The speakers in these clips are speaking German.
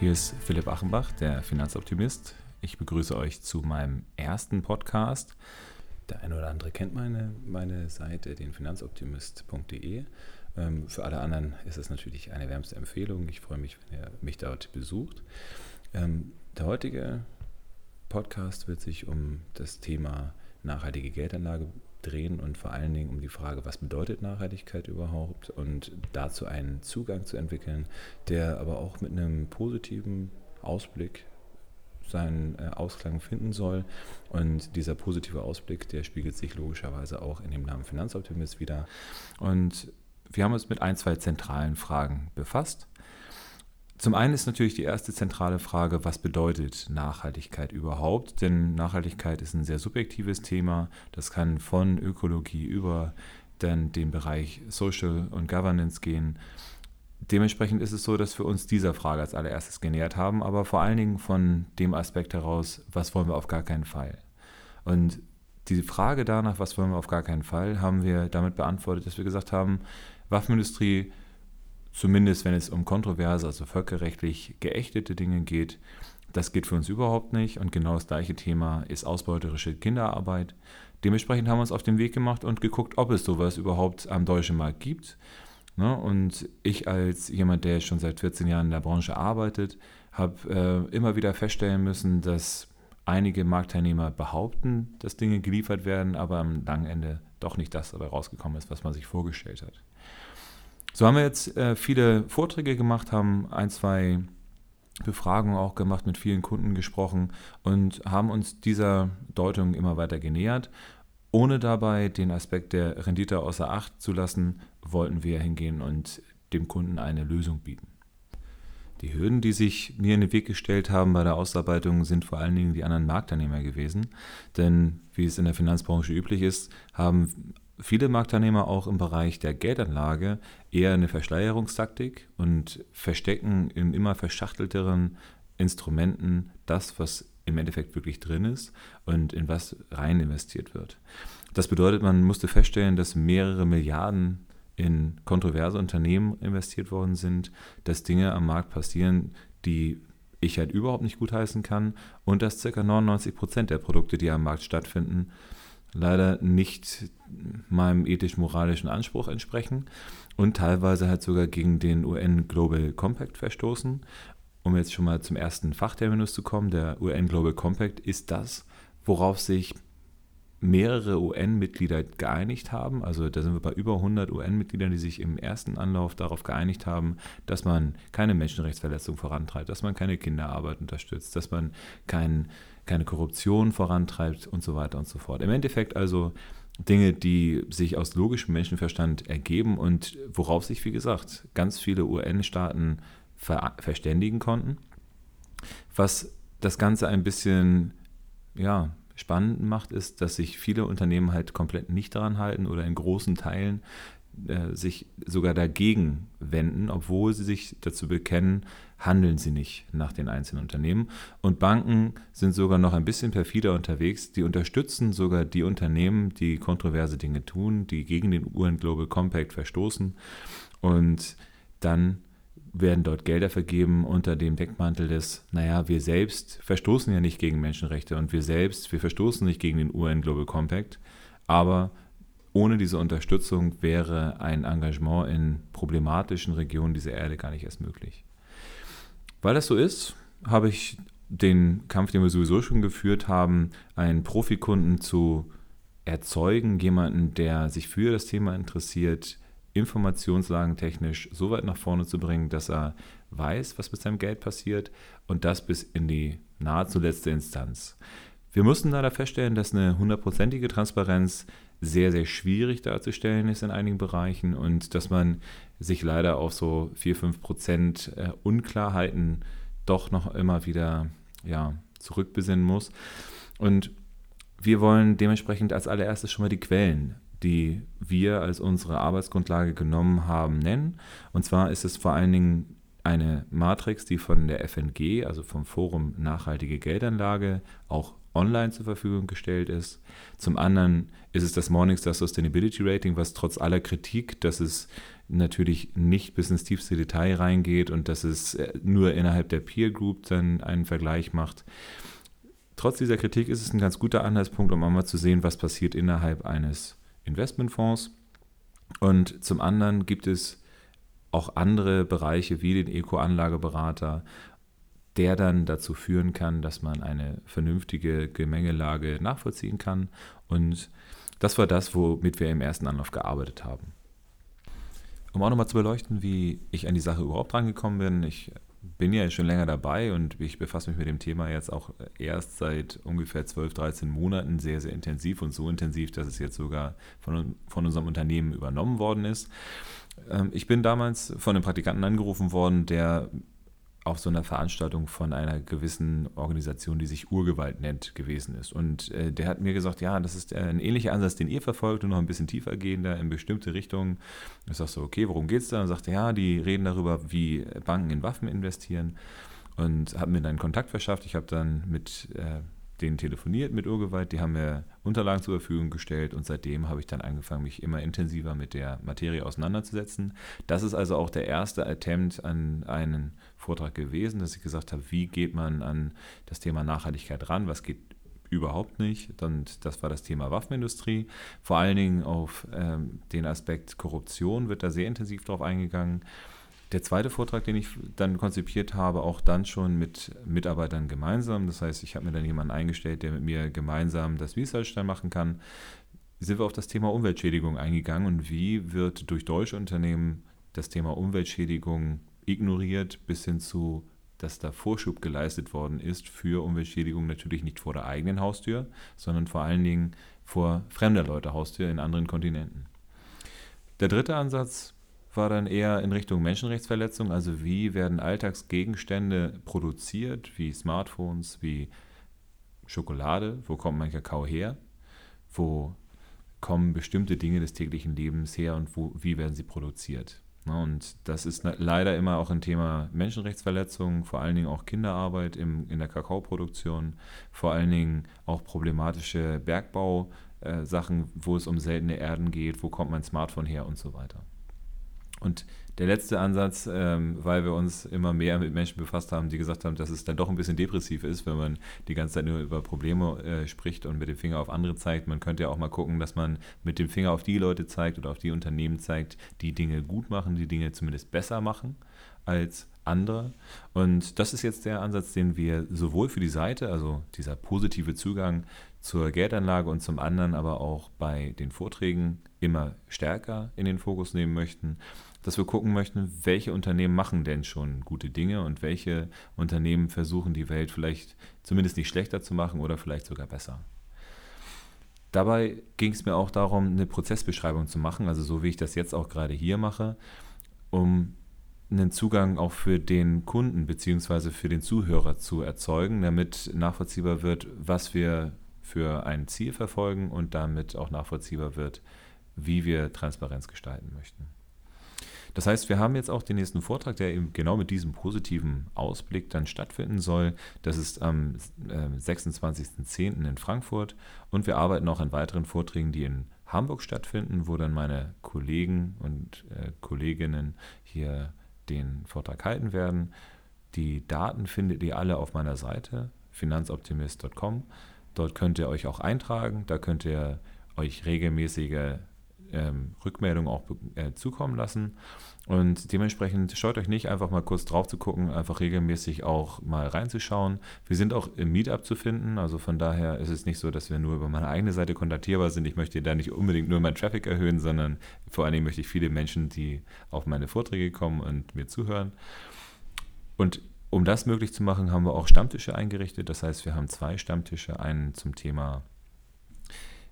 Hier ist Philipp Achenbach, der Finanzoptimist. Ich begrüße euch zu meinem ersten Podcast. Der eine oder andere kennt meine, meine Seite, den finanzoptimist.de. Ähm, für alle anderen ist es natürlich eine wärmste Empfehlung. Ich freue mich, wenn ihr mich dort besucht. Ähm, der heutige Podcast wird sich um das Thema nachhaltige Geldanlage drehen und vor allen Dingen um die Frage, was bedeutet Nachhaltigkeit überhaupt und dazu einen Zugang zu entwickeln, der aber auch mit einem positiven Ausblick seinen äh, Ausklang finden soll. Und dieser positive Ausblick, der spiegelt sich logischerweise auch in dem Namen Finanzoptimist wieder. Und wir haben uns mit ein, zwei zentralen Fragen befasst. Zum einen ist natürlich die erste zentrale Frage, was bedeutet Nachhaltigkeit überhaupt? Denn Nachhaltigkeit ist ein sehr subjektives Thema. Das kann von Ökologie über dann den Bereich Social und Governance gehen. Dementsprechend ist es so, dass wir uns dieser Frage als allererstes genähert haben, aber vor allen Dingen von dem Aspekt heraus, was wollen wir auf gar keinen Fall? Und diese Frage danach, was wollen wir auf gar keinen Fall, haben wir damit beantwortet, dass wir gesagt haben, Waffenindustrie zumindest wenn es um kontroverse, also völkerrechtlich geächtete Dinge geht. Das geht für uns überhaupt nicht. Und genau das gleiche Thema ist ausbeuterische Kinderarbeit. Dementsprechend haben wir uns auf den Weg gemacht und geguckt, ob es sowas überhaupt am deutschen Markt gibt. Ne? Und ich als jemand, der schon seit 14 Jahren in der Branche arbeitet, habe äh, immer wieder feststellen müssen, dass einige Marktteilnehmer behaupten, dass Dinge geliefert werden, aber am langen Ende doch nicht das dabei rausgekommen ist, was man sich vorgestellt hat. So haben wir jetzt äh, viele Vorträge gemacht, haben ein, zwei Befragungen auch gemacht, mit vielen Kunden gesprochen und haben uns dieser Deutung immer weiter genähert. Ohne dabei den Aspekt der Rendite außer Acht zu lassen, wollten wir hingehen und dem Kunden eine Lösung bieten. Die Hürden, die sich mir in den Weg gestellt haben bei der Ausarbeitung, sind vor allen Dingen die anderen Marktteilnehmer gewesen. Denn wie es in der Finanzbranche üblich ist, haben viele Marktteilnehmer auch im Bereich der Geldanlage eher eine Verschleierungstaktik und verstecken in immer verschachtelteren Instrumenten das, was im Endeffekt wirklich drin ist und in was rein investiert wird. Das bedeutet, man musste feststellen, dass mehrere Milliarden in kontroverse Unternehmen investiert worden sind, dass Dinge am Markt passieren, die ich halt überhaupt nicht gutheißen kann und dass ca. 99 Prozent der Produkte, die am Markt stattfinden, leider nicht meinem ethisch-moralischen Anspruch entsprechen und teilweise halt sogar gegen den UN Global Compact verstoßen. Um jetzt schon mal zum ersten Fachterminus zu kommen, der UN Global Compact ist das, worauf sich mehrere UN-Mitglieder geeinigt haben. Also da sind wir bei über 100 UN-Mitgliedern, die sich im ersten Anlauf darauf geeinigt haben, dass man keine Menschenrechtsverletzung vorantreibt, dass man keine Kinderarbeit unterstützt, dass man kein keine Korruption vorantreibt und so weiter und so fort. Im Endeffekt also Dinge, die sich aus logischem Menschenverstand ergeben und worauf sich, wie gesagt, ganz viele UN-Staaten ver verständigen konnten. Was das Ganze ein bisschen ja, spannend macht, ist, dass sich viele Unternehmen halt komplett nicht daran halten oder in großen Teilen äh, sich sogar dagegen wenden, obwohl sie sich dazu bekennen, handeln sie nicht nach den einzelnen Unternehmen. Und Banken sind sogar noch ein bisschen perfider unterwegs. Die unterstützen sogar die Unternehmen, die kontroverse Dinge tun, die gegen den UN Global Compact verstoßen. Und dann werden dort Gelder vergeben unter dem Deckmantel des, naja, wir selbst verstoßen ja nicht gegen Menschenrechte und wir selbst, wir verstoßen nicht gegen den UN Global Compact, aber ohne diese Unterstützung wäre ein Engagement in problematischen Regionen dieser Erde gar nicht erst möglich. Weil das so ist, habe ich den Kampf, den wir sowieso schon geführt haben, einen Profikunden zu erzeugen, jemanden, der sich für das Thema interessiert, informationslagentechnisch so weit nach vorne zu bringen, dass er weiß, was mit seinem Geld passiert und das bis in die nahezu letzte Instanz. Wir mussten leider feststellen, dass eine hundertprozentige Transparenz sehr, sehr schwierig darzustellen ist in einigen Bereichen und dass man sich leider auf so 4, 5 Prozent äh, Unklarheiten doch noch immer wieder ja, zurückbesinnen muss. Und wir wollen dementsprechend als allererstes schon mal die Quellen, die wir als unsere Arbeitsgrundlage genommen haben, nennen. Und zwar ist es vor allen Dingen eine Matrix, die von der FNG, also vom Forum Nachhaltige Geldanlage, auch online zur Verfügung gestellt ist. Zum anderen ist es das Morningstar Sustainability Rating, was trotz aller Kritik, dass es natürlich nicht bis ins tiefste Detail reingeht und dass es äh, nur innerhalb der Peer Group dann einen Vergleich macht. Trotz dieser Kritik ist es ein ganz guter Anhaltspunkt, um einmal zu sehen, was passiert innerhalb eines Investmentfonds. Und zum anderen gibt es auch andere Bereiche wie den Eco-Anlageberater, der dann dazu führen kann, dass man eine vernünftige Gemengelage nachvollziehen kann. Und das war das, womit wir im ersten Anlauf gearbeitet haben. Um auch nochmal zu beleuchten, wie ich an die Sache überhaupt rangekommen bin. Ich bin ja schon länger dabei und ich befasse mich mit dem Thema jetzt auch erst seit ungefähr 12, 13 Monaten sehr, sehr intensiv und so intensiv, dass es jetzt sogar von, von unserem Unternehmen übernommen worden ist. Ähm, ich bin damals von einem Praktikanten angerufen worden, der auf so einer Veranstaltung von einer gewissen Organisation, die sich Urgewalt nennt, gewesen ist. Und äh, der hat mir gesagt, ja, das ist ein ähnlicher Ansatz, den ihr verfolgt und noch ein bisschen tiefer gehender in bestimmte Richtungen. Ich sage so, okay, worum geht es da? Und sagte, ja, die reden darüber, wie Banken in Waffen investieren und hat mir dann Kontakt verschafft. Ich habe dann mit äh, denen telefoniert mit Urgewalt, die haben mir Unterlagen zur Verfügung gestellt und seitdem habe ich dann angefangen, mich immer intensiver mit der Materie auseinanderzusetzen. Das ist also auch der erste Attempt an einen Vortrag gewesen, dass ich gesagt habe, wie geht man an das Thema Nachhaltigkeit ran, was geht überhaupt nicht. Und das war das Thema Waffenindustrie. Vor allen Dingen auf ähm, den Aspekt Korruption wird da sehr intensiv drauf eingegangen. Der zweite Vortrag, den ich dann konzipiert habe, auch dann schon mit Mitarbeitern gemeinsam. Das heißt, ich habe mir dann jemanden eingestellt, der mit mir gemeinsam das Research machen kann. Sind wir auf das Thema Umweltschädigung eingegangen und wie wird durch deutsche Unternehmen das Thema Umweltschädigung ignoriert, bis hin zu, dass da Vorschub geleistet worden ist für Umweltschädigung natürlich nicht vor der eigenen Haustür, sondern vor allen Dingen vor fremder Leute Haustür in anderen Kontinenten. Der dritte Ansatz war dann eher in Richtung Menschenrechtsverletzung, also wie werden Alltagsgegenstände produziert, wie Smartphones, wie Schokolade, wo kommt mein Kakao her, wo kommen bestimmte Dinge des täglichen Lebens her und wo, wie werden sie produziert. Und das ist leider immer auch ein Thema Menschenrechtsverletzungen, vor allen Dingen auch Kinderarbeit im, in der Kakaoproduktion, vor allen Dingen auch problematische Bergbausachen, wo es um seltene Erden geht, wo kommt mein Smartphone her und so weiter. Und der letzte Ansatz, ähm, weil wir uns immer mehr mit Menschen befasst haben, die gesagt haben, dass es dann doch ein bisschen depressiv ist, wenn man die ganze Zeit nur über Probleme äh, spricht und mit dem Finger auf andere zeigt. Man könnte ja auch mal gucken, dass man mit dem Finger auf die Leute zeigt oder auf die Unternehmen zeigt, die Dinge gut machen, die Dinge zumindest besser machen als andere. Und das ist jetzt der Ansatz, den wir sowohl für die Seite, also dieser positive Zugang zur Geldanlage und zum anderen aber auch bei den Vorträgen immer stärker in den Fokus nehmen möchten dass wir gucken möchten, welche Unternehmen machen denn schon gute Dinge und welche Unternehmen versuchen die Welt vielleicht zumindest nicht schlechter zu machen oder vielleicht sogar besser. Dabei ging es mir auch darum, eine Prozessbeschreibung zu machen, also so wie ich das jetzt auch gerade hier mache, um einen Zugang auch für den Kunden bzw. für den Zuhörer zu erzeugen, damit nachvollziehbar wird, was wir für ein Ziel verfolgen und damit auch nachvollziehbar wird, wie wir Transparenz gestalten möchten. Das heißt, wir haben jetzt auch den nächsten Vortrag, der eben genau mit diesem positiven Ausblick dann stattfinden soll. Das ist am 26.10. Ähm, in Frankfurt und wir arbeiten auch an weiteren Vorträgen, die in Hamburg stattfinden, wo dann meine Kollegen und äh, Kolleginnen hier den Vortrag halten werden. Die Daten findet ihr alle auf meiner Seite finanzoptimist.com. Dort könnt ihr euch auch eintragen, da könnt ihr euch regelmäßige ähm, Rückmeldungen auch äh, zukommen lassen. Und dementsprechend scheut euch nicht, einfach mal kurz drauf zu gucken, einfach regelmäßig auch mal reinzuschauen. Wir sind auch im Meetup zu finden, also von daher ist es nicht so, dass wir nur über meine eigene Seite kontaktierbar sind. Ich möchte da nicht unbedingt nur meinen Traffic erhöhen, sondern vor allen Dingen möchte ich viele Menschen, die auf meine Vorträge kommen und mir zuhören. Und um das möglich zu machen, haben wir auch Stammtische eingerichtet. Das heißt, wir haben zwei Stammtische, einen zum Thema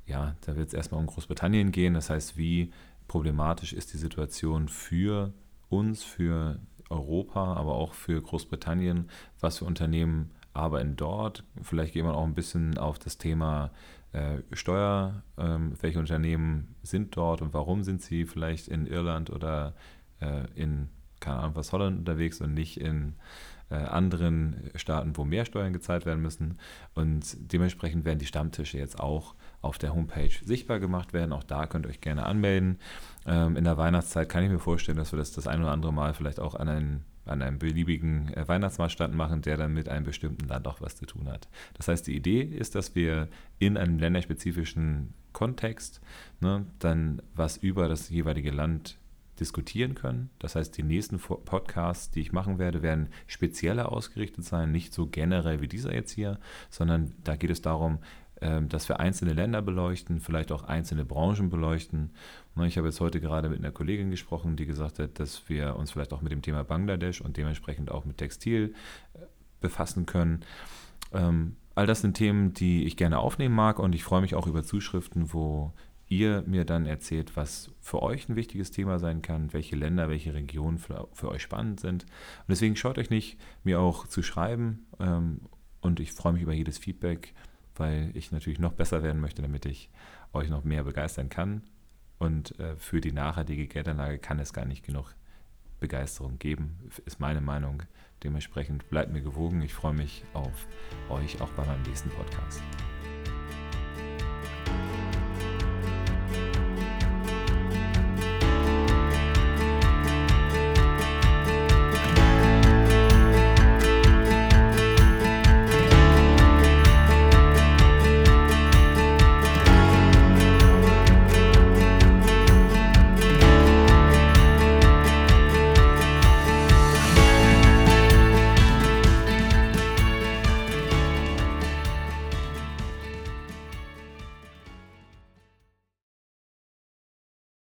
ja, da wird es erstmal um Großbritannien gehen. Das heißt, wie problematisch ist die Situation für uns, für Europa, aber auch für Großbritannien? Was für Unternehmen arbeiten dort? Vielleicht gehen wir auch ein bisschen auf das Thema äh, Steuer. Ähm, welche Unternehmen sind dort und warum sind sie vielleicht in Irland oder äh, in keine Ahnung, was Holland unterwegs und nicht in äh, anderen Staaten, wo mehr Steuern gezahlt werden müssen. Und dementsprechend werden die Stammtische jetzt auch auf der Homepage sichtbar gemacht werden. Auch da könnt ihr euch gerne anmelden. Ähm, in der Weihnachtszeit kann ich mir vorstellen, dass wir das das ein oder andere Mal vielleicht auch an einen an einem beliebigen äh, Weihnachtsmarktstand machen, der dann mit einem bestimmten Land auch was zu tun hat. Das heißt, die Idee ist, dass wir in einem länderspezifischen Kontext ne, dann was über das jeweilige Land diskutieren können. Das heißt, die nächsten Podcasts, die ich machen werde, werden spezieller ausgerichtet sein, nicht so generell wie dieser jetzt hier, sondern da geht es darum, ähm, dass wir einzelne Länder beleuchten, vielleicht auch einzelne Branchen beleuchten. Ich habe jetzt heute gerade mit einer Kollegin gesprochen, die gesagt hat, dass wir uns vielleicht auch mit dem Thema Bangladesch und dementsprechend auch mit Textil äh, befassen können. Ähm, all das sind Themen, die ich gerne aufnehmen mag und ich freue mich auch über Zuschriften, wo ihr mir dann erzählt, was für euch ein wichtiges Thema sein kann, welche Länder, welche Regionen für, für euch spannend sind. Und deswegen schaut euch nicht, mir auch zu schreiben. Ähm, und ich freue mich über jedes Feedback, weil ich natürlich noch besser werden möchte, damit ich euch noch mehr begeistern kann. Und äh, für die nachhaltige Geldanlage kann es gar nicht genug Begeisterung geben, ist meine Meinung. Dementsprechend bleibt mir gewogen. Ich freue mich auf euch auch bei meinem nächsten Podcast.